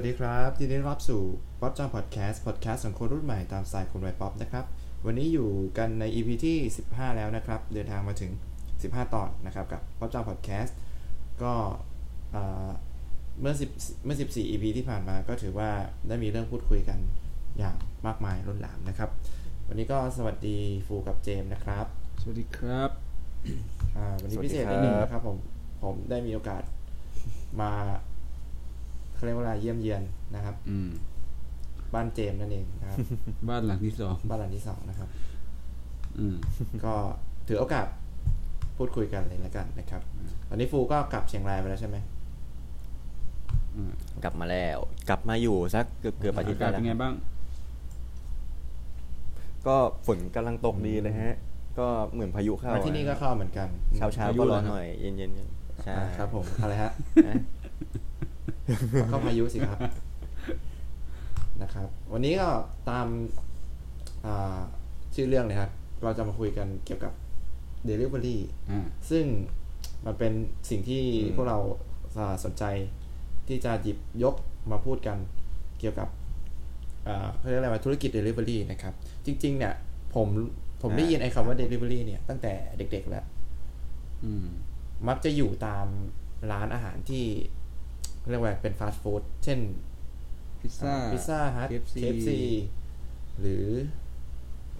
สวัสดีครับ ยินดีต้อนรับสู่ป๊อปจอมพอดแคสต์ของคนรุ่นใหม่ตามสไตล์คนวัยป๊อปนะครับ วันนี้อยู่กันใน EP ที่ 15 แล้วนะครับ เดินทางมาถึง 15 ตอนนะครับกับป๊อปจอมพอดแคสต์ก็เอ่อเมื่อ10เมื่อ 14 EP ที่ผ่านมาก็ถือว่าได้มีเรื่องพูดคุยกันอย่างมากมายล้นหลามนะครับ วันนี้ก็สวัสดีฟูกับเจมส์นะครับ สวัสดีครับอ่าวันนี้สวัสดีพิเศษครับนิดนึงนะครับผมผมได้มีโอกาสมา เขาเรียกว่าอะไรเยี่ยมเยียนนะครับ อืม บ้านเจมส์นั่นเองนะครับ บ้านหลังที่สองบ้านหลังที่สองนะครับ อืม ก็ถือโอกาสพูดคุยกันเลยแล้วกันนะครับตอนนี้ฟูก็กลับเชียงรายไปแล้วใช่ไหมอืมกลับมาแล้ว กลับมาอยู่สักเกือบเกือบอาทิตย์อากาศแล้วเป็นไงบ้าง ก็ฝนกำลังตกดีเลยฮะ ก็เหมือนพายุเข้ามาที่นี่ก็เข้าเหมือนกัน เช้าเช้าพายุก็ร้อนเหรอหน่อย เย็นเย็นๆใช่อ่าครับผม อะไรฮะนะ เข้าพายุสิครับนะครับ วันนี้ก็ตามอ่าชื่อเรื่องเลยครับ เราจะมาคุยกันเกี่ยวกับ Delivery อ่าซึ่งมันเป็นสิ่งที่พวกเราอ่าสนใจที่จะหยิบยกมาพูดกันเกี่ยวกับอ่าเขาเรียกอะไรว่าธุรกิจ Delivery นะครับ จริง ๆ เนี่ย ผมผมได้ยินไอ้คำว่า Delivery เนี่ยตั้งแต่เด็ก ๆ แล้วอืมมักจะอยู่ตามร้านอาหารที่ เรียกว่าเป็นฟาสต์ฟู้ดเช่นพิซซ่าพิซซ่าฮัท KFC KFC หรือ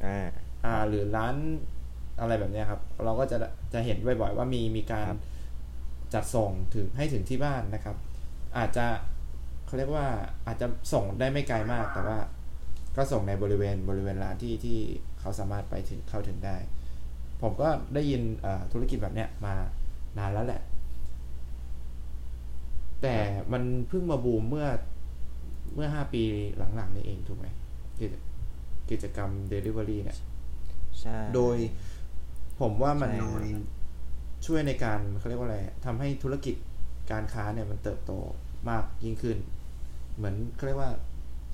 อ่าอ่าหรือร้านอะไรแบบเนี้ยครับ เราก็จะจะเห็นบ่อยๆว่ามีมีการครับจัดส่งถึงให้ถึงที่บ้านนะครับ อาจจะเขาเรียกว่าอาจจะส่งได้ไม่ไกลมาก แต่ว่าก็ส่งในบริเวณบริเวณร้านที่ที่เขาสามารถไปถึงเข้าถึงได้ ผมก็ได้ยินเอ่อธุรกิจแบบเนี้ยมานานแล้วแหละ แต่มันเพิ่งมาบูมเมื่อเมื่อห้าปีหลังๆนี่เองถูกไหมกิจกิจกรรม Delivery เนี่ยใช่โดยผมว่ามันใช่ช่วยในการเขาเรียกว่าอะไรทำให้ธุรกิจการค้าเนี่ยมันเติบโตมากยิ่งขึ้น เหมือนเขาเรียกว่า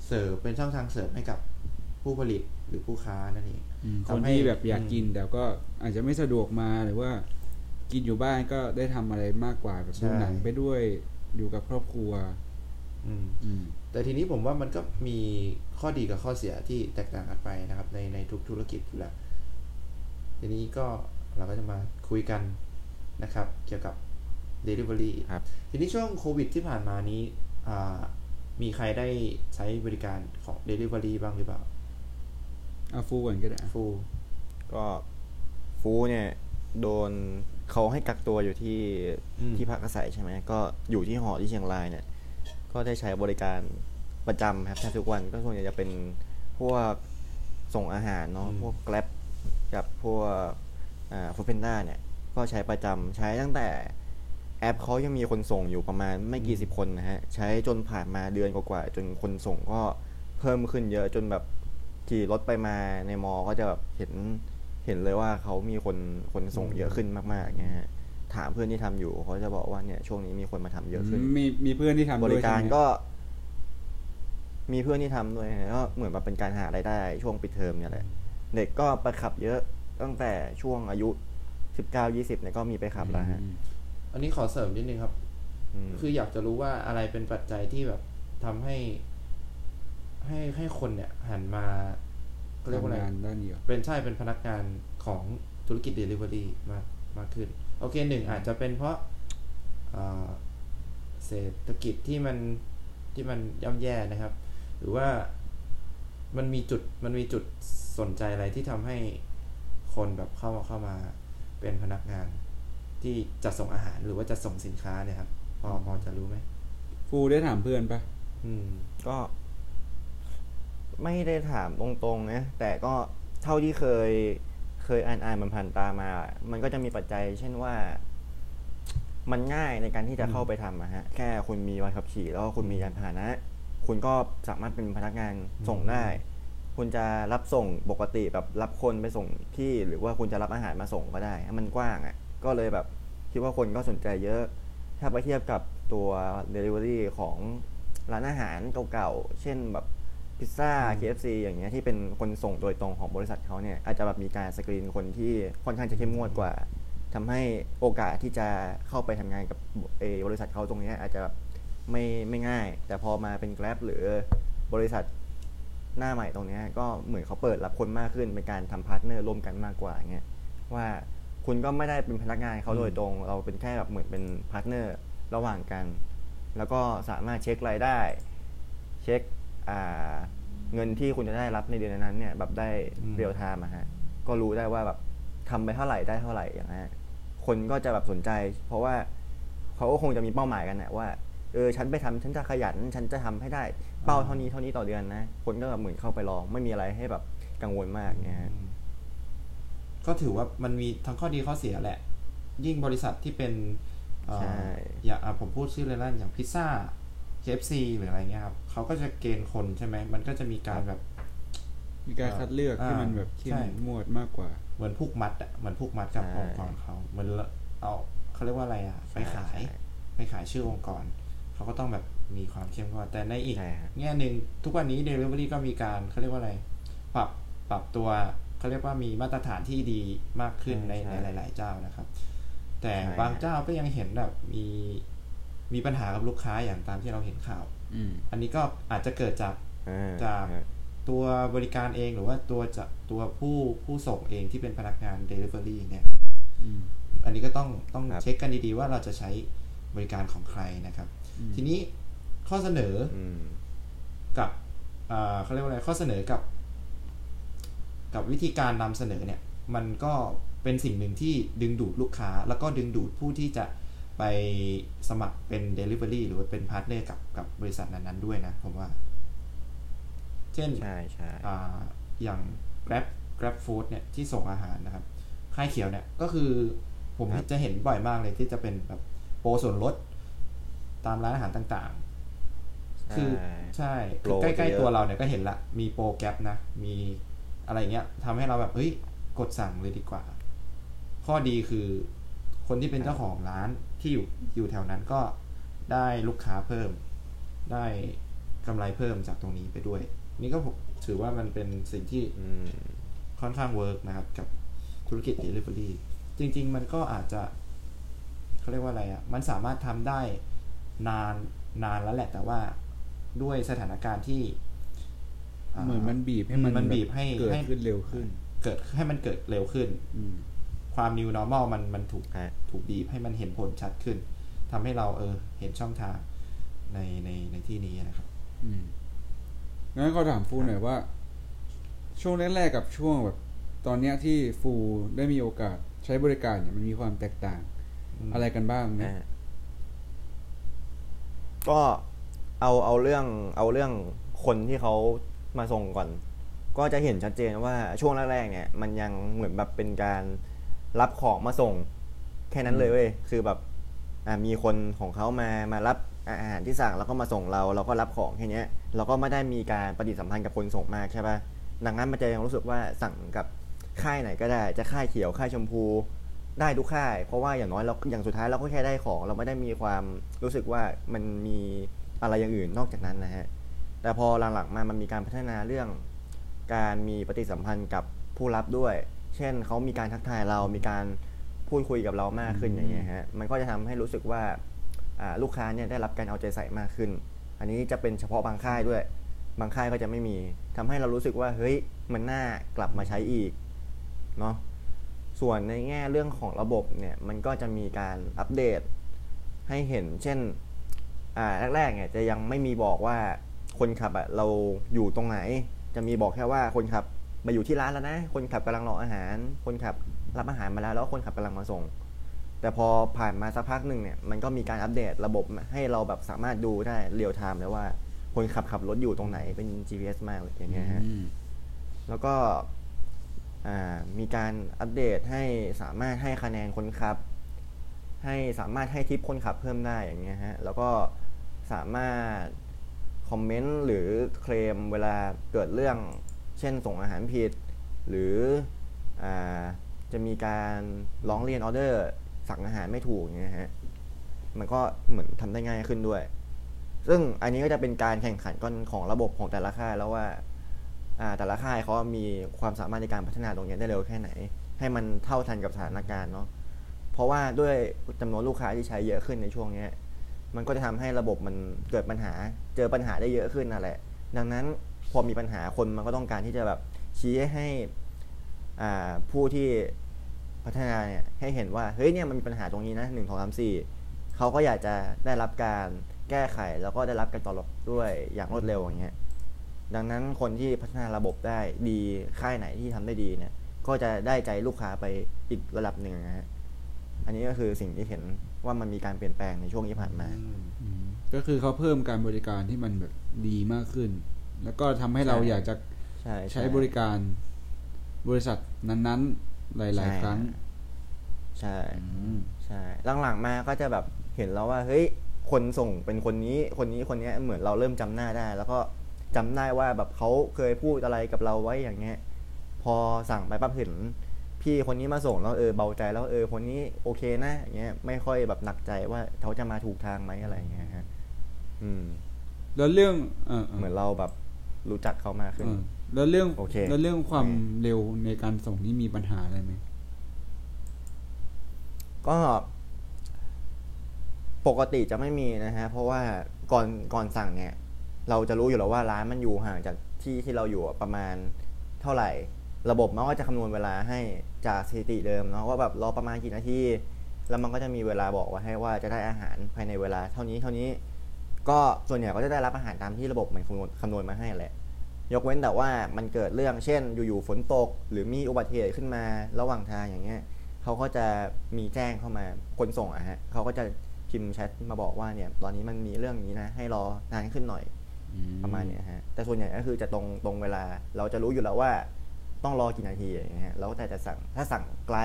เสิร์ฟเป็นช่องทางเสิร์ฟให้กับผู้ผลิตหรือผู้ค้านั่นเองอืมทำคนให้ที่แบบอยากอืมกินแต่ก็อาจจะไม่สะดวกมาหรือว่ากินอยู่บ้านก็ได้ทำอะไรมากกว่าแบบดูหนังไปด้วย อยู่กับครอบครัว อืมอืม แต่ทีนี้ผมว่ามันก็มีข้อดีกับข้อเสียที่แตกต่างกันไปนะครับ ในในทุกธุรกิจอยู่แล้วทีนี้ก็เราก็จะมาคุยกันนะครับ เกี่ยวกับ Delivery ครับ ทีนี้ช่วงโควิดที่ผ่านมานี้อ่ามีใครได้ใช้บริการของ Delivery บ้างหรือเปล่าเอาฟูก่อนก็ได้ฟู ก็ฟูเนี่ย โดน เขาให้กักตัวอยู่ที่อืมที่พักอาศัยใช่ไหมก็อยู่ที่หอที่เชียงรายเนี่ย ก็ได้ใช้บริการประจำครับแทบทุกวันก็ส่วนใหญ่จะเป็นพวกส่งอาหารเนาะพวกแกล็บกับพวกอ่าฟูเพนด้าเนี่ย ก็ใช้ประจำใช้ตั้งแต่แอปเขายังมีคนส่งอยู่ประมาณไม่กี่สิบคนนะฮะ ใช้จนผ่านมาเดือนกว่าๆจนคนส่งก็เพิ่มขึ้นเยอะจนแบบขี่รถไปมาในมอ ก็จะแบบเห็น เห็นเลยว่าเขามีคนคนส่งเยอะขึ้นมากๆเนี่ยฮะถามเพื่อนที่ทำอยู่เขาจะบอกว่าเนี่ยช่วงนี้มีคนมาทำเยอะขึ้น มีมีเพื่อนที่ทำบด้วยริการใช่ไหมก็ มีเพื่อนที่ทำด้วยฮะก็เหมือนแบบเป็นการหารายได้ ช่วงปิดเทอมเนี่ยแหละเด็กก็ไปขับเยอะตั้งแต่ช่วงอายุสิบเก้ายี่สิบเนี่ยก็มีไปขับแล้วฮะอืมอันนี้ขอเสริมนิดนึงครับอืมคืออยากจะรู้ว่าอะไรเป็นปัจจัยที่แบบทำให้ ให้ให้คนเนี่ยหันมา เขาเรียกว่าอะไรทำงานด้านเดียวเป็นใช่เป็นพนักงานของธุรกิจ Delivery มากมากขึ้น โอเคหนึ่งอาจจะเป็นเพราะอ่าเศรษฐกิจที่มันที่มันย่ำแย่นะครับ หรือว่ามันมีจุดมันมีจุดสนใจอะไรที่ทำให้คนแบบเข้ามาเข้ามาเป็นพนักงานที่จัดส่งอาหารหรือว่าจัดส่งสินค้าเนี่ยครับพอพอจะรู้ไหมฟูได้ถามเพื่อนปะอืม ก็ ไม่ได้ถามตรงๆนะแต่ก็เท่าที่เคยเคยอ่านอ่านมันผ่านตามา มันก็จะมีปัจจัย เช่นว่า มันง่ายในการที่จะเข้าไปทำอะฮะ แค่คุณมีใบขับขี่แล้วก็คุณมียานพาหนะ คุณก็สามารถเป็นพนักงานส่งได้ คุณจะรับส่งปกติแบบรับคนไปส่งที่ หรือว่าคุณจะรับอาหารมาส่งก็ได้ มันกว้างอะ่ะ ก็เลยแบบคิดว่าคนก็สนใจเยอะ ถ้าไปเทียบกับตัว Delivery ของร้านอาหารเก่าๆ เช่นแบบ พิซซ่า KFC อย่างเงี้ยที่เป็นคนส่งโดยตรงของบริษัทเขาเนี่ยอาจจะแบบมีการสกรีนคนที่ค่อนข้างจะเข้มงวดกว่าทำให้โอกาสที่จะเข้าไปทำงานกับเออบริษัทเขาตรงเนี้ยอาจจะแบบไม่ไม่ง่าย แต่พอมาเป็น Grab หรือบริษัทหน้าใหม่ตรงเนี้ยก็เหมือนเขาเปิดรับคนมากขึ้นเป็นการทำ partner ร่วมกันมากกว่าเงี้ยว่าคุณก็ไม่ได้เป็นพนักงานเขาโดยตรง เราเป็นแค่แบบเหมือนเป็นpartner ระหว่างกัน แล้วก็สามารถเช็ครายได้ เช็คอ่า เงินที่คุณจะได้รับในเดือนนั้นๆเนี่ยแบบได้อืม real time อะฮะก็รู้ได้ว่าแบบทำไปเท่าไหร่ได้เท่าไหร่อย่างเงี้ยคนก็จะแบบสนใจ เพราะว่าเขาก็คงจะมีเป้าหมายกันนะว่าเออฉันไปทำฉันจะขยัน ฉันจะทำให้ได้เป้าเท่านี้เท่านี้ต่อเดือนนะ คนก็แบบเหมือนเข้าไปลอง ไม่มีอะไรให้แบบกังวลมากเนี่ยฮะก็ถือว่ามันมีทั้งข้อดีข้อเสียแหละ ยิ่งบริษัทที่เป็นเอ่อใช่อย่างอะผมพูดชื่อเลยละอย่างพิซซ่า KFC หรืออะไรเงี้ยครับเขาก็จะเกณฑ์คนใช่ไหมมันก็จะมีการแบบ มีการคัดเลือกที่อ่ามัมันแบบเข้ใช่มงวดมากกว่า เหมือนผูกมัดอะเหมือนผูกมัดกับใช่องค์กรเขาเหมือนเอาเขาเรียกว่าอะไรอะไปขายใช่ไปขายชื่อองค์กรเขาก็ต้องแบบมีความเข้มข้นแต่ในอีกใช่ฮะแง่หนึ่งทุกวันนี้ Delivery ก็มีการเขาเรียกว่าอะไร ปรับปรับตัวเขาเรียกว่ามีมาตรฐานที่ดีมากขึ้นในใช่ในหลาย ๆ เจ้านะครับ แต่ใช่บางเจ้าก็ยังเห็นแบบมี มีปัญหากับลูกค้าอย่างตามที่เราเห็นข่าวอืมอันนี้ก็อาจจะเกิดจากอ่าจากฮะตัวบริการเองหรือว่าตัวจะตัวผู้ผู้ส่งเองที่เป็นพนักงาน Delivery เนี่ยครับอืมอันนี้ก็ต้องต้องครับเช็คกันดีๆ ว่าเราจะใช้บริการของใครนะครับอืมทีนี้ข้อเสนออืมกับอ่าเขาเรียกว่าอะไรข้อเสนอกับ กับวิธีการนำเสนอเนี่ย มันก็เป็นสิ่งหนึ่งที่ดึงดูดลูกค้า แล้วก็ดึงดูดผู้ที่จะ ไปสมัครเป็น Delivery หรือว่าเป็น partner กับกับบริษัทนั้นๆด้วยนะ ผมว่า เช่นใช่ใช่อ่าอย่าง Grab Grab Food เนี่ยที่ส่งอาหารนะครับ ค่ายเขียวเนี่ยก็คือผมจะเห็นบ่อยมากเลยที่จะเป็นแบบโปรส่วนลดตามร้านอาหารต่างๆ คือใช่ใช่โปคืรอใกจะล้เยอะๆตัวเราเนี่ยก็เห็นละ มีโปรแกรบนะ มีอะไรเงี้ยทำให้เราแบบเฮ้ยกดสั่งเลยดีกว่า ข้อดีคือคนที่เป็นเจ้าของร้าน ที่อยู่อยู่แถวนั้นก็ได้ลูกค้าเพิ่ม ได้กำไรเพิ่มจากตรงนี้ไปด้วย นี่ก็ผมถือว่ามันเป็นสิ่งที่อืมค่อนข้างเวิร์กนะครับ กับธุรกิจ Delivery จริง ๆ มันก็อาจจะเขาเรียกว่าอะไรอะ่ะ มันสามารถทำได้นานนานแล้วแหละ แต่ว่าด้วยสถานการณ์ที่า เหมือนมันบีบให้มันมันบีบให้เกิดให้ ขึ้นเร็วขึ้น เกิดให้มันเกิดเร็วขึ้น อืม ความ new normal มันมันถูกฮะถูกบีบให้มันเห็นผลชัดขึ้นทำให้เราเออเห็นช่องทางในในในที่นี้นะครับอืมงั้นก็ถามฟูหน่อยว่า ช่วงแรกๆกับช่วงแบบ ตอนเนี้ยที่ฟูได้มีโอกาสใช้บริการเนี่ยมันมีความแตกต่างอืมอะไรกันบ้างไหมอ่าก็เอาเอาเรื่องเอาเรื่องคนที่เขามาส่งก่อน ก็จะเห็นชัดเจนว่าช่วงแรกๆเนี่ย มันยังเหมือนแบบเป็นการ รับของมาส่ง แค่นั้นเลยเว้ยคือแบบมีคนของเขามามารับอาหารที่สั่งแล้วก็มาส่งเรา เราก็รับของแค่เนี้ยเราก็ไม่ได้มีการปฏิสัมพันธ์กับคนส่งมากใช่ป่ะดังนั้นมันจะยังรู้สึกว่าสั่งกับค่ายไหนก็ได้ จะค่ายเขียวค่ายชมพูได้ทุกค่าย เพราะว่าอย่างน้อยเราอย่างสุดท้ายเราก็แค่ได้ของ เราไม่ได้มีความรู้สึกว่ามันมีอะไรอย่างอื่นนอกจากนั้นนะฮะแต่พอหลังๆมามันมีการพัฒนาเรื่อง การมีปฏิสัมพันธ์กับผู้รับด้วย เช่นเขามีการทักทายเรามีการพูดคุยกับเรามากขึ้นอย่างเงี้ยฮะมันก็จะทำให้รู้สึกว่าอ่าลูกค้าเนี่ยได้รับการเอาใจใส่มากขึ้น อันนี้จะเป็นเฉพาะบางค่ายด้วย บางค่ายก็จะไม่มีทำให้เรารู้สึกว่าเฮ้ยมันน่ากลับมาใช้อีกเนาะส่วนในแง่เรื่องของระบบเนี่ยมันก็จะมีการอัปเดตให้เห็น เช่นอ่าแรกๆเนี่ยจะยังไม่มีบอกว่าคนขับอะเราอยู่ตรงไหน จะมีบอกแค่ว่าคนขับ มาอยู่ที่ร้านแล้วนะ คนขับกำลังรออาหาร คนขับรับอาหารมาแล้วแล้วคนขับกำลังมาส่ง แต่พอผ่านมาสักพักหนึ่งเนี่ยมันก็มีการอัปเดตระบบให้เราแบบสามารถดูได้ real time เลยว่า คนขับขับรถอยู่ตรงไหนเป็น GPS มากเลยอย่างเงี้ยฮะอืมแล้วก็อ่ามีการอัปเดตให้สามารถให้คะแนนคนขับ ให้สามารถให้ทิปคนขับเพิ่มได้อย่างเงี้ยฮะแล้วก็สามารถ comment หรือเคลมเวลาเกิดเรื่อง เช่นส่งอาหารผิด หรืออจะมีการร้องเรียนออเดอร์สั่งอาหารไม่ถูกอย่างเงี้ยฮะมันก็เหมือนทำได้ง่ายขึ้นด้วย ซึ่งอันนี้ก็จะเป็นการแข่งขันกันของระบบของแต่ละค่ายแล้วว่าแต่ละค่ายเขามีความสามารถในการพัฒนาตรงนี้ได้เร็วแค่ไหน ให้มันเท่าทันกับสถานการณ์เนาะเพราะว่าด้วยจำนวนลูกค้าที่ใช้เยอะขึ้นในช่วงนี้มันก็จะทำให้ระบบมันเกิดปัญหาเจอปัญหาได้เยอะขึ้นนั่นแหละ ดังนั้น พอมีปัญหาคนมันก็ต้องการที่จะแบบชี้ให้ผู้ที่พัฒนาเนี่ยให้เห็นว่าเฮ้ยเนี่ยมันมีปัญหาตรงนี้นะหนึ่งสองสามสี่เขาก็อยากจะได้รับการแก้ไขแล้วก็ได้รับการตอบรับด้วยอย่างรวดเร็วอย่างเงี้ยดังนั้นคนที่พัฒนาระบบได้ดีค่ายไหนที่ทำได้ดีเนี่ย ก็จะได้ใจลูกค้าไปอีกระดับหนึ่งนะฮะอันนี้ก็คือสิ่งที่เห็นว่ามันมีการเปลี่ยนแปลงในช่วงที่ผ่านมา ก็คือเขาเพิ่มการบริการที่มันแบบดีมากขึ้น แล้วก็ทำให้เราใช่อยากจะใช่ใช้บริการบริษัทนั้นๆ หลาย ๆ ครั้ง ใช่อืมใช่หลังๆมาก็จะแบบเห็นแล้วว่า เฮ้ย คนส่งเป็นคนนี้ คนนี้คนเนี้ยเหมือนเราเริ่มจำหน้าได้ แล้วก็จำได้ว่าแบบเขาเคยพูดอะไรกับเราไว้อย่างเงี้ย พอสั่งไปปั๊บเห็นพี่คนนี้มาส่งแล้วเออเบาใจแล้วเออคนนี้โอเคนะอย่างเงี้ยไม่ค่อยแบบหนักใจว่าเขาจะมาถูกทางไหมอะไรอย่างเงี้ยฮะอืม แล้วเรื่องเออเออเหมือนเราแบบ รู้จักเขามากขึ้นเออแล้วเรื่องโอเคแล้วเรื่องความโอเคเร็วในการส่งนี่มีปัญหาอะไรไหม ก็ปกติจะไม่มีนะฮะ เพราะว่าก่อนก่อนสั่งเนี่ย เราจะรู้อยู่แล้วว่าร้านมันอยู่ห่างจากที่ที่เราอยู่อะประมาณเท่าไหร่ ระบบมันก็จะคำนวณเวลาให้จากสถิติเดิมเนาะว่าแบบรอประมาณกี่นาทีแล้วมันก็จะมีเวลาบอกไว้ให้ว่าจะได้อาหารภายในเวลาเท่านี้เท่านี้ ก็ส่วนใหญ่ก็จะได้รับอาหารตามที่ระบบมันคำนวณคำนวณมาให้แหละ ยกเว้นแต่ว่ามันเกิดเรื่องเช่น อยู่ๆฝนตก หรือมีอุบัติเหตุขึ้นมาระหว่างทางอย่างเงี้ยเขาก็จะมีแจ้งเข้ามาคนส่งอะฮะเขาก็จะพิมพ์แชทมาบอกว่าเนี่ยตอนนี้มันมีเรื่องนี้นะให้รอนานขึ้นหน่อยอืประมาณเนี้ยฮะแต่ส่วนใหญ่ก็คือจะตรงตรงเวลา เราจะรู้อยู่แล้วว่าต้องรอกี่นาทีอย่างเงี้ยฮะแล้วแต่จะสั่งถ้าสั่งไกล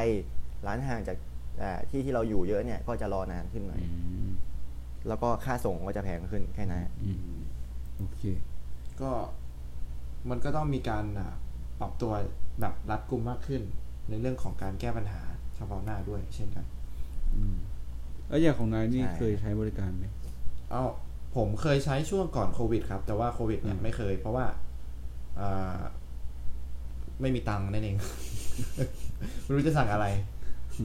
ร้านห่างจากอ่าที่ที่เราอยู่เยอะเนี่ยก็จะรอนานขึ้นหน่อยอืม แล้วก็ค่าส่งก็จะแพงขึ้นแค่นั้นอืมโอเค ก็มันก็ต้องมีการอะปรับตัวแบบรัดกุมมากขึ้น ในเรื่องของการแก้ปัญหาเฉพาะหน้าด้วยเช่นกันอืมแล้วอย่างของนายนี่ใช่เคยใช้บริการไหมเอ้าผมเคยใช้ช่วงก่อนโควิดครับ แต่ว่าโควิดเนี่ยอืมไม่เคย เพราะว่าอ่าไม่มีตังค์นั่นเองไม่รู้จะสั่งอะไร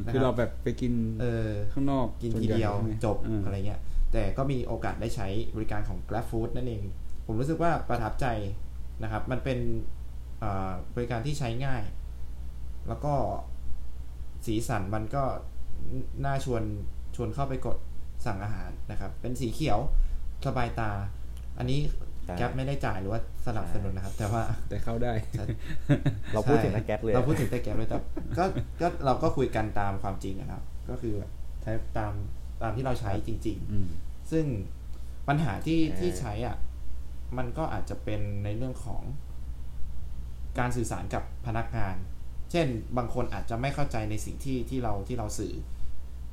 นะครับคือเราแบบไปกินเออข้างนอกกินส่ทีใหญ่เดียวใช่ไหมจบาอะไรเงี้ย แต่ก็มีโอกาสได้ใช้บริการของ Grab Food นั่นเอง ผมรู้สึกว่าประทับใจนะครับ มันเป็นอ่าบริการที่ใช้ง่าย แล้วก็สีสันมันก็น่าชวนชวนเข้าไปกดสั่งอาหารนะครับ เป็นสีเขียวสบายตา อันนี้ใช่แก๊ปไม่ได้จ่ายหรือว่าสนับสนุนนะครับ แต่ว่าแต่เข้าได้ เราพูดถึงใช่นักแก๊ปเลยเราพูดถึงแต่แก๊ปเลยแต่ก็ก็เราก็คุยกันตามความจริงนะครับ ก็คือใช้ตาม ตามที่เราใช้จริงอืมๆซึ่งปัญหาที่เออที่ใช้อะมันก็อาจจะเป็นในเรื่องของการสื่อสารกับพนักงาน เช่นบางคนอาจจะไม่เข้าใจในสิ่งที่ที่เราที่เราสื่อ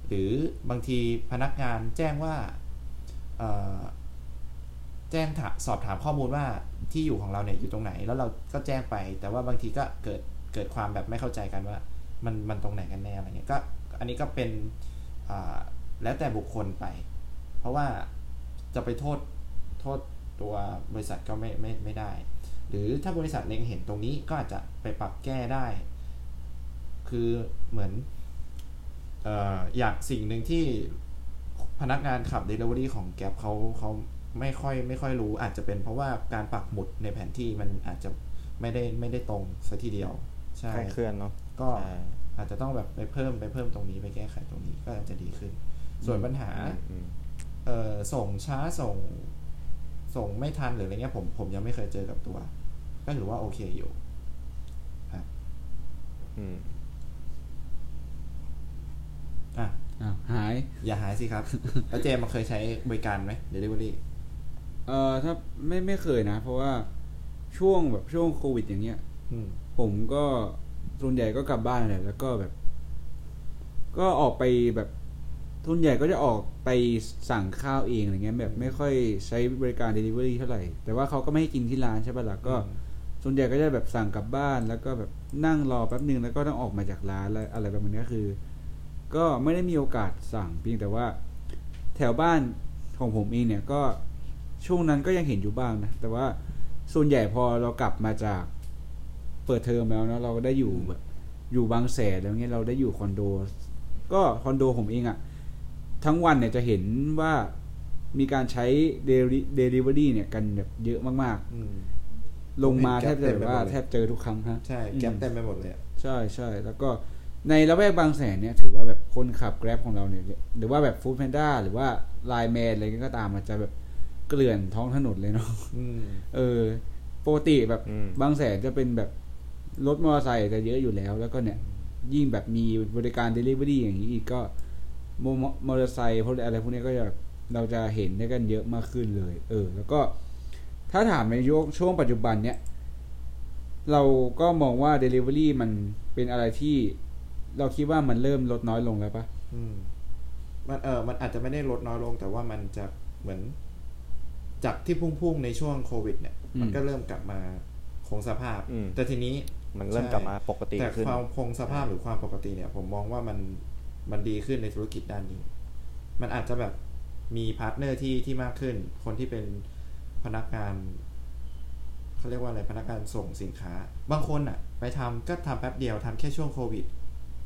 หรือบางทีพนักงานแจ้งว่าเอ่อแจ้งถาสอบถามข้อมูลว่าที่อยู่ของเราเนี่ยอยู่ตรงไหน แล้วเราก็แจ้งไป แต่ว่าบางทีก็เกิดเกิดความแบบไม่เข้าใจกันว่า มันมันตรงไหนกันแน่อะไรเงี้ยก็อันนี้ก็เป็นอ่า แล้วแต่บุคคลไป เพราะว่าจะไปโทษโทษตัวบริษัทก็ไม่ไม่ไม่ได้ หรือถ้าบริษัทเล็งเห็นตรงนี้ก็อาจจะไปปรับแก้ได้ คือเหมือนเอ่ออยากสิ่งหนึ่งที่พนักงานขับ Delivery ของแก p เขาเขาไม่ค่อยไม่ค่อยรู้อาจจะเป็นเพราะว่าการปักหมุดในแผนที่มันอาจจะไม่ได้ไม่ได้ตรงสัทีเดียว ใช่คลาดเคลื่อนเนาะก็ใช่อาจจะต้องแบบไปเพิ่มไปเพิ่มตรงนี้ไปแก้ไขตรงนี้ก็อาจจะดีขึ้น ส่วนปัญหาอืมเอ่อส่งช้าส่ง ส่งไม่ทันหรืออะไรเงี้ยผมผมยังไม่เคยเจอกับตัว ก็ถือว่าโอเคอยู่อืมอะอ้าวหาย อย่าหายสิครับ แล้วเจมมาเคยใช้บริการไหม Delivery เอ่อถ้าไม่ไม่เคยนะ เพราะว่าช่วงแบบช่วงโควิดอย่างเงี้ยอืมผมก็ส่วนใหญ่ก็กลับบ้านแหละแล้วก็แบบ ก็ออกไปแบบ ส่วนใหญ่ก็จะออกไปสั่งข้าวเองอะไรเงี้ยแบบไม่ค่อยใช้บริการ Delivery เท่าไหร่ แต่ว่าเขาก็ไม่ให้กินที่ร้านใช่ปะล่ะก็ส่วนใหญ่ก็จะแบบสั่งกลับบ้านแล้วก็แบบนั่งรอแป๊บหนึ่งแล้วก็ต้องออกมาจากร้านแล้วอะไรประมาณนี้คือ ก็ไม่ได้มีโอกาสสั่งเพียงแต่ว่า แถวบ้านของผมเองเนี่ยก็ช่วงนั้นก็ยังเห็นอยู่บ้างนะแต่ว่าส่วนใหญ่พอเรากลับมาจากเปิดเทอมแล้วเนาะเราก็ได้อยู่แบบอยู่บางแสนแล้วเงี้ยเราได้อยู่คอนโด ก็คอนโดผมเองอะ ทั้งวันเนี่ยจะเห็นว่ามีการใช้เดลิเวอรี่เนี่ยกันแบบเยอะมากอืมๆลงมาแทบจะแบบว่าเต็มไปหมดเลยแทบเจอทุกครั้งฮะใช่แก๊ปเต็มไปหมดเลยอะใช่ใช่แล้วก็ในละแวกบางแสนเนี่ยถือว่าแบบคนขับ Grab ของเราเนี่ยหรือว่าแบบ Food Panda หรือว่า Line Man อะไรก็ตามมันจะแบบเกลื่อนท้องถนนเลยเนาะอืมเออปกติแบบอืมบางแสนจะเป็นแบบรถมอเตอร์ไซค์จะเยอะอยู่แล้ว แล้วก็เนี่ยยิ่งแบบมีบริการ Delivery อย่างนี้อีกก็ มอมอเตอร์ไซค์พวกอะไรพวกนี้ก็จะเราจะเห็นได้กันเยอะมากขึ้นเลย เออ แล้วก็ถ้าถามในยุคช่วงปัจจุบันเนี่ยเราก็มองว่า Delivery มันเป็นอะไรที่เราคิดว่ามันเริ่มลดน้อยลงแล้วปะอืม มันเออมันอาจจะไม่ได้ลดน้อยลง แต่ว่ามันจะเหมือน จากที่พุ่งๆในช่วงโควิด เนี่ย มันก็เริ่มกลับมาคงสภาพอืมแต่ทีนี้มันเริ่มกลับมาปกติแต่ขึ้นความคงสภาพหรือความปกติเนี่ย ผมมองว่ามัน มันดีขึ้นในธุรกิจด้านนี้ มันอาจจะแบบมี partner ที่ที่มากขึ้น คนที่เป็นพนักงานเขาเรียกว่าอะไรพนักงานส่งสินค้า บางคนอะ ไปทำก็ทำแป๊บเดียวทำแค่ช่วงโควิด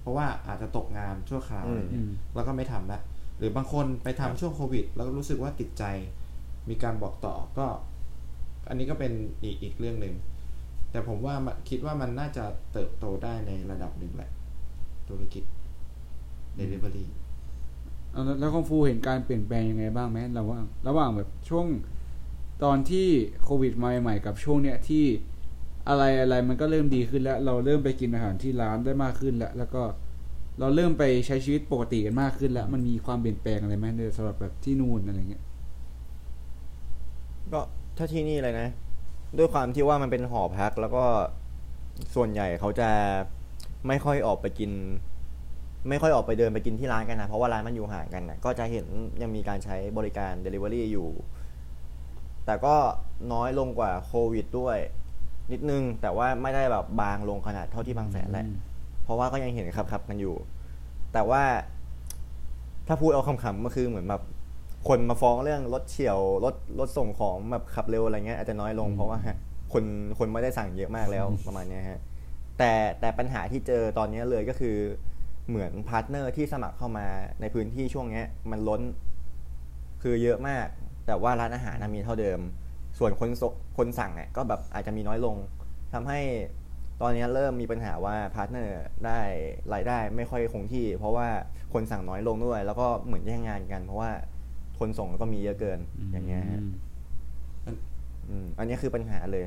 เพราะว่าอาจจะตกงานชั่วคราวอืมอะไรเงี้ยแล้วก็ไม่ทำละหรือบางคนไปทำช่วงโควิด แล้วก็รู้สึกว่าติดใจ มีการบอกต่อก็ อันนี้ก็เป็นอีกอีกเรื่องหนึ่งแต่ผมว่ามันคิดว่ามันน่าจะเติบโตได้ในระดับหนึ่งแหละ ธุรกิจ Delivery เอาแล้วแล้วของฟูเห็นการเปลี่ยนแปลงยังไงบ้างไหมระหว่างระหว่างแบบช่วงตอนที่โควิดมาใหม่ๆกับช่วงเนี้ยที่อะไรอะไรมันก็เริ่มดีขึ้นแล้ว เราเริ่มไปกินอาหารที่ร้านได้มากขึ้นแล้ว แล้วก็เราเริ่มไปใช้ชีวิตปกติกันมากขึ้นแล้ว มันมีความเปลี่ยนแปลงอะไรไหมในสำหรับแบบที่นู่นอะไรเงี้ยก็ถ้าที่นี่เลยนะ ด้วยความที่ว่ามันเป็นหอพักแล้วก็ส่วนใหญ่เขาจะไม่ค่อยออกไปกิน ไม่ค่อยออกไปเดินไปกินที่ร้านกันนะ เพราะว่าร้านมันอยู่ห่างกันนะก็จะเห็นยังมีการใช้บริการ Delivery อยู่ แต่ก็น้อยลงกว่าโควิดด้วย นิดนึง แต่ว่าไม่ได้แบบบางลงขนาดเท่าที่บางแสนแหละอืมเพราะว่าก็ยังเห็นขับขับๆกันอยู่ แต่ว่า ถ้าพูดเอาคำๆก็คือเหมือนแบบคนมาฟ้องเรื่องรถเฉียวรถรถส่งของแบบขับเร็วอะไรเงี้ยอาจจะน้อยลงเพราะว่าคนคนไม่ได้สั่งเยอะมากแล้วประมาณเนี้ยฮะแต่แต่ปัญหาที่เจอตอนนี้เลยก็คือ เหมือน partner ที่สมัครเข้ามาในพื้นที่ช่วงเนี้ยมันล้น คือเยอะมาก แต่ว่าร้านอาหารน่ะมีเท่าเดิม ส่วนคนสคนสั่งเนี่ยก็แบบอาจจะมีน้อยลงทำให้ตอนนี้เริ่มมีปัญหาว่า partner ได้รายได้ไม่ค่อยคงที่ เพราะว่าคนสั่งน้อยลงด้วย แล้วก็เหมือนแย่งงานกัน เพราะว่าคนส่งก็มีเยอะเกินอย่างเงี้ยฮะอืมอันนี้คือปัญหาเลย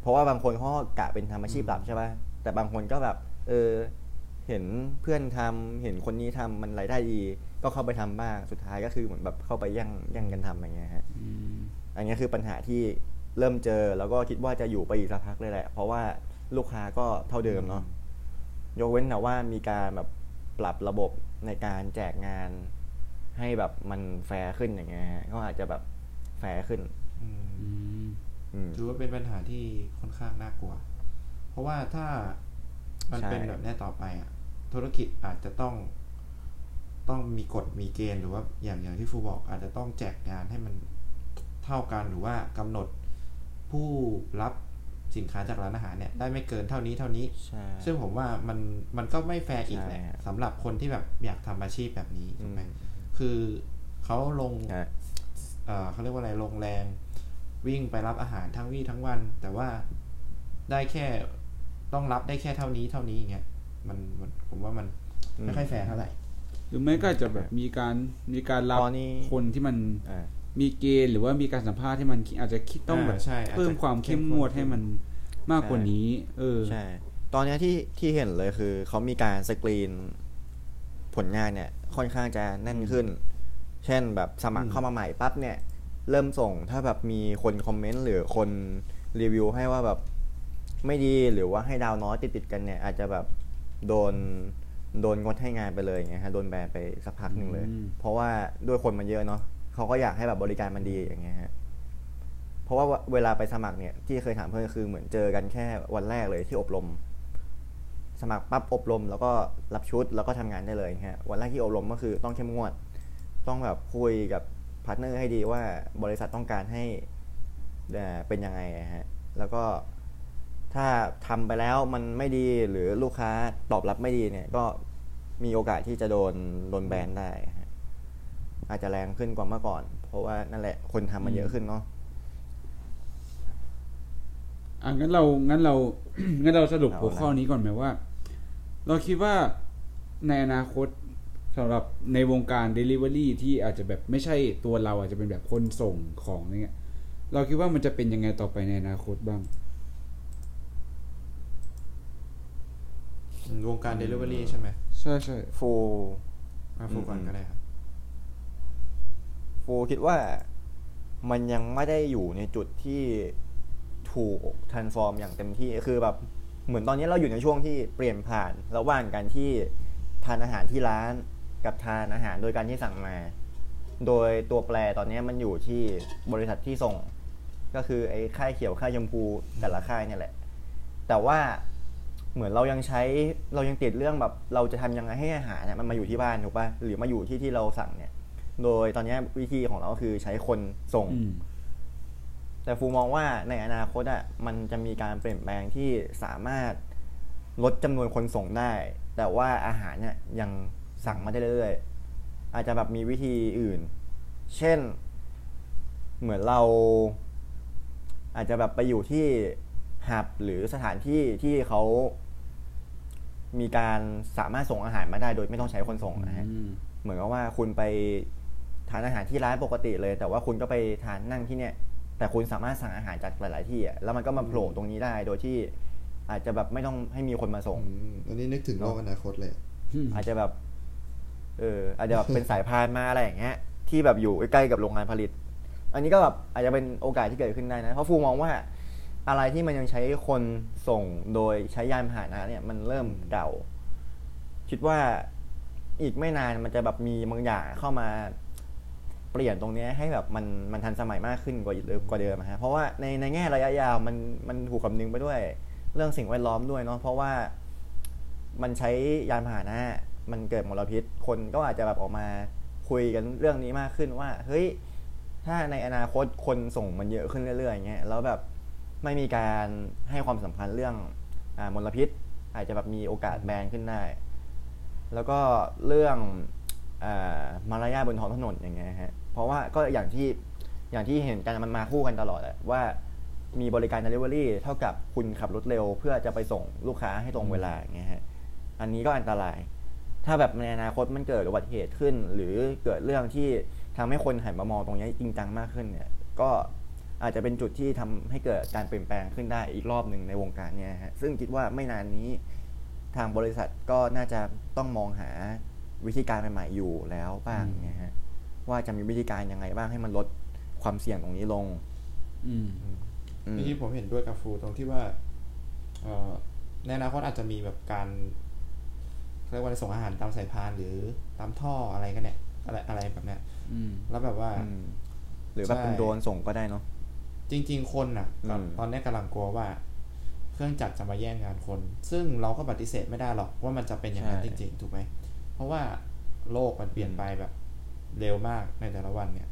เพราะว่าบางคนเขาก็กะเป็นทำอาชีพหลักใช่ป่ะแต่บางคนก็แบบ เออ เห็นเพื่อนทำเห็นคนนี้ทำมันรายได้ดี ก็เข้าไปทำบ้างสุดท้ายก็คือเหมือนแบบเข้าไปแย่งแย่งกันทำอย่างเงี้ยฮะอืมอันนี้คือปัญหาที่เริ่มเจอแล้วก็คิดว่าจะอยู่ไปอีกสักพักเลยแหละ เพราะว่าลูกค้าก็เท่าเดิมเนาะยกเว้นแต่ว่ามีการแบบปรับระบบในการแจกงานให้แบบมันแฟร์ขึ้นอย่างเงี้ยฮะก็อาจจะแบบแฟร์ขึ้นอืมอืมอืมถือว่าเป็นปัญหาที่ค่อนข้างน่ากลัว เพราะว่าถ้ามันใช่เป็นแบบนี้ต่อไปอะ ธุรกิจอาจจะต้องต้องมีกฎมีเกณฑ์หรือว่าอย่างอย่างที่ฟูบอก อาจจะต้องแจกงานให้มันเท่ากันหรือว่ากำหนดผู้รับสินค้าจากร้านอาหารเนี่ยได้ไม่เกินเท่านี้เท่านี้ใช่ซึ่งผมว่ามันมันก็ไม่แฟร์อีกแหละใช่ฮะสำหรับคนที่แบบอยากทำอาชีพแบบนี้ถูกไหมอืมคือเขาลงฮะเอ่อเขาเรียกว่าอะไรลงแรงวิ่งไปรับอาหารทั้งวี่ทั้งวัน แต่ว่าได้แค่ต้องรับได้แค่เท่านี้เท่านี้อย่างเงี้ย มันมันผมว่ามันไม่ค่อยแฟร์เท่าไหร่หรือไม่ก็อาจจะแบบมีการมีการรับตอนนี้คนที่มันอ่ามีเกณฑ์หรือว่ามีการสัมภาษณ์ที่มันอาจจะคิดต้องแบบอ่าใช่อาจจะเพิ่มความเข้มงวดให้มันมากกว่านี้ เออใช่ ตอนเนี้ยที่ที่เห็นเลยคือเขามีการสกรีนผลงานเนี่ย ค่อนข้างจะแน่นขึ้น เช่นแบบสมัครเข้ามาใหม่ปั๊บเนี่ย เริ่มส่งถ้าแบบมีคนคอมเมนต์หรือคนรีวิวให้ว่าแบบไม่ดีหรือว่าให้ดาวน้อยติดติดๆกันเนี่ย อาจจะแบบ โดนโดนงดให้งานไปเลยอย่างเงี้ยฮะโดนแบนไปสักพักหนึ่งเลยอืมเพราะว่าด้วยคนมันเยอะเนาะเขาก็อยากให้แบบบริการมันดีอย่างเงี้ยฮะเพราะว่าเวลาไปสมัครเนี่ยที่เคยถามเพื่อนคือเหมือนเจอกันแค่วันแรกเลยที่อบรม สมัครปั๊บอบรม แล้วก็รับชุดแล้วก็ทำงานได้เลยฮะวันแรกที่อบรมก็คือต้องเข้มงวด ต้องแบบคุยกับพาร์ทเนอร์ให้ดีว่าบริษัทต้องการให้เอ่อเป็นยังไงอะฮะแล้วก็ ถ้าทำไปแล้วมันไม่ดีหรือลูกค้าตอบรับไม่ดีเนี่ยก็มีโอกาสที่จะโดนโดนแบนได้ อาจจะแรงขึ้นกว่าเมื่อก่อน เพราะว่านั่นแหละคนทำมันเยอะขึ้นเนาะอะงั้นเรางั้นเรางั้นเราสรุปหัวข้อนี้ก่อนไหมว่า เราคิดว่าในอนาคตสำหรับในวงการ Delivery ที่อาจจะแบบไม่ใช่ตัวเราอาจจะเป็นแบบคนส่งของอะไรเงี้ยเราคิดว่ามันจะเป็นยังไงต่อไปในอนาคตบ้าง อืม วงการ Delivery ใช่ไหมใช่ใช่ฟูมาฟูก่อนอืมก็ได้ครับฟูคิดว่ามันยังไม่ได้อยู่ในจุดที่ถูกทันฟอร์มอย่างเต็มที่คือแบบเหมือนตอนนี้เราอยู่ในช่วงที่เปลี่ยนผ่านระหว่างการที่ทานอาหารที่ร้านกับทานอาหารโดยการที่สั่งมา โดยตัวแปรตอนนี้มันอยู่ที่บริษัทที่ส่ง ก็คือไอ้ค่ายเขียวค่ายชมพูแต่ละค่ายเนี่ยแหละ แต่ว่า เหมือนเรายังใช้เรายังติดเรื่องแบบ เราจะทำยังไงให้อาหารเนี่ยมันมาอยู่ที่บ้านถูกปะหรือมาอยู่ที่ที่เราสั่งเนี่ย โดยตอนนี้วิธีของเราก็คือใช้คนส่งอืมแต่ฟูมองว่าในอนาคตอะมันจะมีการเปลี่ยนแปลงที่สามารถลดจำนวนคนส่งได้ แต่ว่าอาหารเนี่ยยังสั่งมาได้เรื่อยๆอาจจะแบบมีวิธีอื่น เช่น เหมือนเรา อาจจะแบบไปอยู่ที่หับหรือสถานที่ที่เขา มีการสามารถส่งอาหารมาได้โดยไม่ต้องใช้คนส่งนะฮะอืมเหมือนกับว่าคุณไปทานอาหารที่ร้านปกติเลย แต่ว่าคุณก็ไปทานนั่งที่เนี่ย แต่คุณสามารถสั่งอาหารจากหลาย ๆ ที่อะแล้วมันก็มาโผล่ตรงนี้ได้โดยที่อาจจะแบบไม่ต้องให้มีคนมาส่งอืมอันนี้นึกถึงโลกอนาคตเลย อาจจะแบบเอออาจจะแบบเป็นสายพานมาอะไรอย่างเงี้ยที่แบบอยู่ใกล้ๆกับโรงงานผลิต อันนี้ก็แบบอาจจะเป็นโอกาสที่เกิดขึ้นได้นะ เพราะฟูมองว่า อะไรที่มันยังใช้คนส่งโดยใช้ยานพาหนะเนี่ยมันเริ่มเก่าคิดว่าอีกไม่นานมันจะแบบมีบางอย่างเข้ามาเปลี่ยนตรงนี้ให้แบบมันมันทันสมัยมากขึ้นกว่าเดิมกว่าเดิมอะฮะเพราะว่าในในแง่ระยะยาวมันมันถูกคำนึงไปด้วย เรื่องสิ่งแวดล้อมด้วยเนาะเพราะว่ามันใช้ยานพาหนะมันเกิดมลพิษ คนก็อาจจะแบบออกมาคุยกันเรื่องนี้มากขึ้นว่า เฮ้ย ถ้าในอนาคตคนส่งมันเยอะขึ้นเรื่อยๆอย่างเงี้ยแล้วแบบ ไม่มีการให้ความสำคัญเรื่องอมลพิษ อาจจะแบบมีโอกาสแบนขึ้นได้ แล้วก็เรื่องอมารยาบนท้องถนนอย่างเงี้ยฮะเพราะว่าก็อย่างที่อย่างที่เห็นกันมันมาคู่กันตลอดอะว่ามีบริการ Delivery เท่ากับคุณขับรถเร็ว เพื่อจะไปส่งลูกค้าให้ตรงเวลาอย่างเงี้ยฮะอันนี้ก็อันตราย ถ้าแบบในอนาคตมันเกิดอุบัติเหตุขึ้น หรือเกิดเรื่องที่ทำให้คนหันมามองตรงนี้จริงจังมากขึ้นเนี่ย ก็ อาจจะเป็นจุดที่ทำให้เกิดการเปลี่ยนแปลงขึ้นได้อีกรอบหนึ่งในวงการเนี่ยฮะซึ่งคิดว่าไม่นานนี้ทางบริษัทก็น่าจะต้องมองหาวิธีการใหม่ๆอยู่แล้วบ้างเนี่ยฮะว่าจะมีวิธีการยังไงบ้างให้มันลดความเสี่ยงตรงนี้ลง อืมอืมที่ผมเห็นด้วยกับฟูตรงที่ว่าเอ่อในอนาคตอาจจะมีแบบการเขาเรียกว่าอะไรส่งอาหารตามสายพานหรือตามท่ออะไรกันเนี่ยอะไรอะไรแบบเนี้ยอืมแล้วแบบว่าอืมหรือแบบเป็นใช่โดรนส่งก็ได้เนาะ จริง ๆ คนอะตอนอืมตอนนี้กำลังกลัวว่า เครื่องจักรจะมาแย่งงานคน ซึ่งเราก็ปฏิเสธไม่ได้หรอกว่ามันจะเป็นอย่างนั้นจริง ๆ ถูกไหม เพราะว่าโลกมันเปลี่ยนไปแบบ เร็วมากในแต่ละวันเนี่ย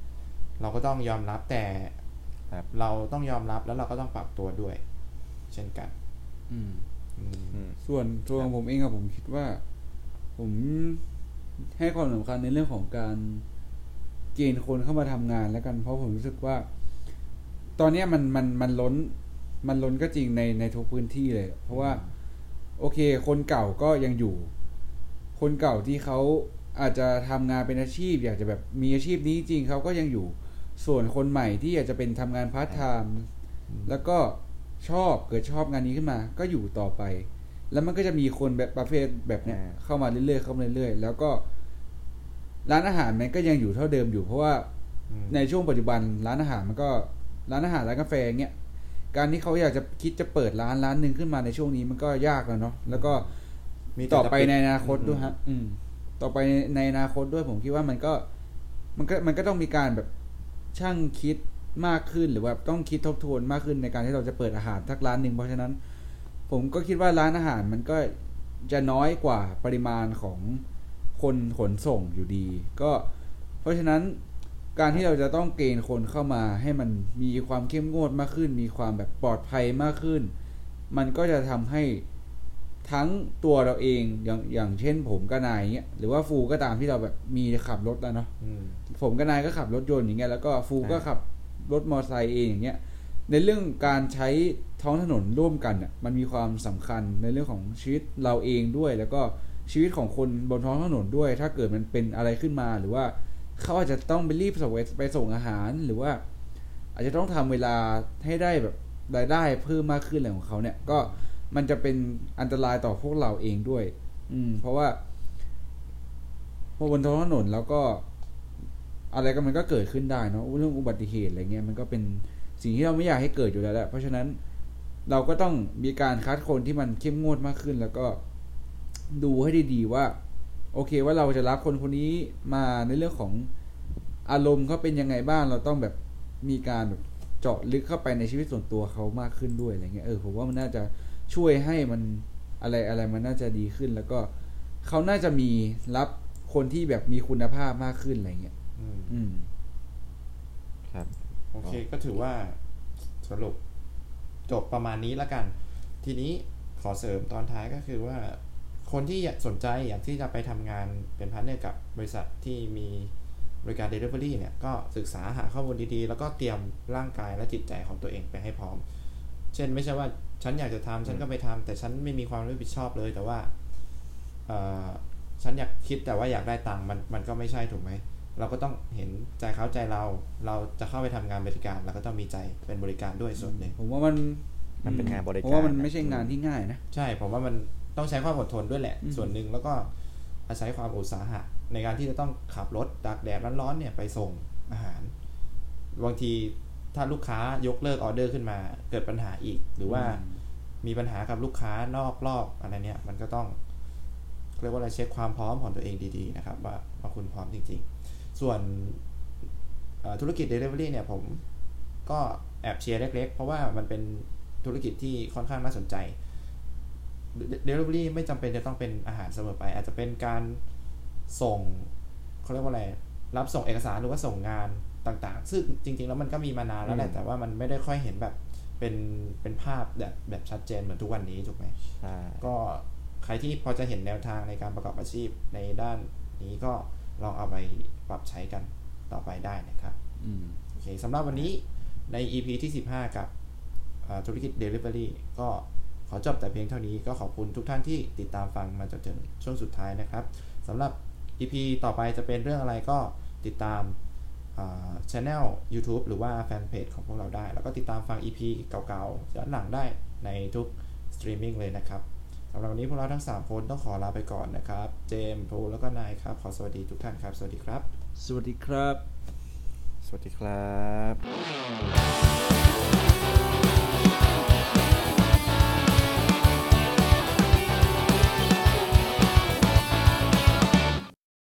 เราก็ต้องยอมรับแต่ครับเราต้องยอมรับแล้วเราก็ต้องปรับตัวด้วย เช่นกัน อืมอืมอืมส่วนตัวของผมเองอะผมคิดว่า ผมให้ความสำคัญในเรื่องของการเกณฑ์คนเข้ามาทำงานแล้วกันเพราะผมรู้สึกว่า ตอนเนี้ยมันมันมันล้นมันล้นก็จริงในในทุกพื้นที่เลย เพราะว่า โอเค คนเก่าก็ยังอยู่ คนเก่าที่เขาอาจจะทำงานเป็นอาชีพ อยากจะแบบมีอาชีพนี้จริงเขาก็ยังอยู่ ส่วนคนใหม่ที่อยากจะเป็นทำงานพาร์ทไทม์แล้วก็ชอบเกิดชอบงานนี้ขึ้นมา ก็อยู่ต่อไป แล้วมันก็จะมีคนแบบประเภทแบบเนี้ยอ่าเข้ามาเรื่อยๆเข้ามาเรื่อยๆ แล้วก็ ร้านอาหารมันก็ยังอยู่เท่าเดิมอยู่เพราะว่าอืมในช่วงปัจจุบันร้านอาหารมันก็ ร้านอาหารร้านกาแฟเงี้ยการที่เขาอยากจะคิดจะเปิดร้านร้านหนึ่งขึ้นมาในช่วงนี้มันก็ยากแล้วเนาะแล้วก็มีต่อไปจะดในอนาคตด้วยอืมฮะอืม ต่อไปในอนาคตด้วยผมคิดว่ามันก็ มันก็มันก็ต้องมีการแบบช่างคิดมากขึ้นหรือว่าต้องคิดทบทวนมากขึ้นในการที่เราจะเปิดอาหารทักร้านหนึ่งเพราะฉะนั้น ผมก็คิดว่าร้านอาหารมันก็จะน้อยกว่าปริมาณของคนขนส่งอยู่ดี ก็ เพราะฉะนั้น การที่เราจะต้องเกณฑ์คนเข้ามาให้มันมีความเข้มงวดมากขึ้น มีความแบบปลอดภัยมากขึ้น มันก็จะทำให้ทั้งตัวเราเองอย่างอย่างเช่น ผมกับนายเงี้ยหรือว่าฟูก็ตามที่เราแบบมีขับรถแล้วเนาะอืมผมกับนายก็ขับรถยนต์อย่างเงี้ยแล้วก็ฟูก็อ่าขับรถมอเตอร์ไซค์เองอย่างเงี้ยในเรื่องการใช้ท้องถนนร่วมกันเนี่ยมันมีความสำคัญในเรื่องของชีวิตเราเองด้วย แล้วก็ชีวิตของคนบนท้องถนนด้วย ถ้าเกิดมันเป็นอะไรขึ้นมาหรือว่า เขาอาจจะต้องไปรีบส่งไปส่งอาหารหรือว่า อาจจะต้องทำเวลาให้ได้แบบรายได้เพิ่มมากขึ้นอะไรของเขาเนี่ย ก็มันจะเป็นอันตรายต่อพวกเราเองด้วย อืม เพราะว่าพอบนท้องถนนแล้วก็ อะไรก็มันก็เกิดขึ้นได้เนาะเรื่องอุบัติเหตุอะไรเงี้ยมันก็เป็นสิ่งที่เราไม่อยากให้เกิดอยู่แล้วแหละเพราะฉะนั้นเราก็ต้องมีการคัดคนที่มันเข้มงวดมากขึ้น แล้วก็ดูให้ดีๆว่า โอเคว่าเราจะรับคนคนนี้มาในเรื่องของอารมณ์เขาเป็นยังไงบ้างเราต้องแบบมีการแบบเจาะลึกเข้าไปในชีวิตส่วนตัวเขามากขึ้นด้วยอะไรเงี้ยเออผมว่ามันน่าจะช่วยให้มันอะไรอะไรมันน่าจะดีขึ้น แล้วก็เขาน่าจะมีรับคนที่แบบมีคุณภาพมากขึ้นอะไรเงี้ยอืมอืมครับ โอเค ก็ถือว่าสรุปจบประมาณนี้แล้วกัน ทีนี้ขอเสริมตอนท้ายก็คือว่า คนที่อยากสนใจอยากที่จะไปทำงานเป็นพาร์ทเนอร์กับบริษัทที่มีบริการ Delivery เนี่ยก็ศึกษาหาข้อมูลดีๆ แล้วก็เตรียมร่างกายและจิตใจของตัวเองไปให้พร้อม เช่นไม่ใช่ว่าฉันอยากจะทำฉันก็ไปทำแต่ฉันไม่มีความรับผิดชอบเลย แต่ว่าเอ่อฉันอยากคิดแต่ว่าอยากได้ตังค์มันมันก็ไม่ใช่ถูกไหมเราก็ต้องเห็นใจเขาใจเรา เราจะเข้าไปทำงานบริการเราก็ต้องมีใจเป็นบริการด้วยส่วนหนึ่งผมว่ามันมันเป็นงานบริการผมว่ามันไม่ใช่งานที่ง่ายนะ ใช่ผมว่ามัน ต้องใช้ความอดทนด้วยแหละอืมส่วนหนึ่งแล้วก็อาศัยความอุตสาหะ ในการที่จะต้องขับรถตากแดดร้อนๆเนี่ยไปส่งอาหารบางทีถ้าลูกค้ายกเลิกออเดอร์ขึ้นมา เกิดปัญหาอีก หรือว่ามีปัญหากับลูกค้านอกรอบอะไรเนี่ย มันก็ต้องเรียกว่าอะไรเช็คความพร้อมของตัวเองดีๆนะครับ ว่าว่าคุณพร้อมจริง ๆ ส่วนเอ่อธุรกิจ Delivery เนี่ยผมก็แอบเชียร์เล็กๆ เพราะว่ามันเป็นธุรกิจที่ค่อนข้างน่าสนใจ Delivery ไม่จำเป็นจะต้องเป็นอาหารเสมอไป อาจจะเป็นการส่งเขาเรียกว่าอะไรรับส่งเอกสารหรือว่าส่งงานต่าง ๆ ซึ่งจริง ๆ แล้วมันก็มีมานานแล้วแหละอืมแต่ว่ามันไม่ได้ค่อยเห็นแบบเป็นเป็นภาพแบบแบบชัดเจนเหมือนทุกวันนี้ถูกไหมใช่ก็ใครที่พอจะเห็นแนวทางในการประกอบอาชีพในด้านนี้ก็ลองเอาไปปรับใช้กันต่อไปได้นะครับอืมโอเคสำหรับวันนี้ใน EP ที่ 15 กับอ่าธุรกิจ Delivery ก็ ขอจบแต่เพียงเท่านี้ก็ขอบคุณทุกท่านที่ติดตามฟังมาจนถึงช่วงสุดท้ายนะครับสำหรับ EP ต่อไปจะเป็นเรื่องอะไรก็ติดตามช anel YouTube หรือว่าแฟนเพจของพวกเราได้ แล้วก็ติดตามฟัง EP เก่าๆย้อนหลังได้ในทุกสตรีมมิ่งเลยนะครับสำหรับวันนี้พวกเราทั้ง 3 คนต้องขอลาไปก่อนนะครับ เจมส์พูแล้วก็นายครับ ขอสวัสดีทุกท่านครับ สวัสดีครับ สวัสดีครับ สวัสดีครับ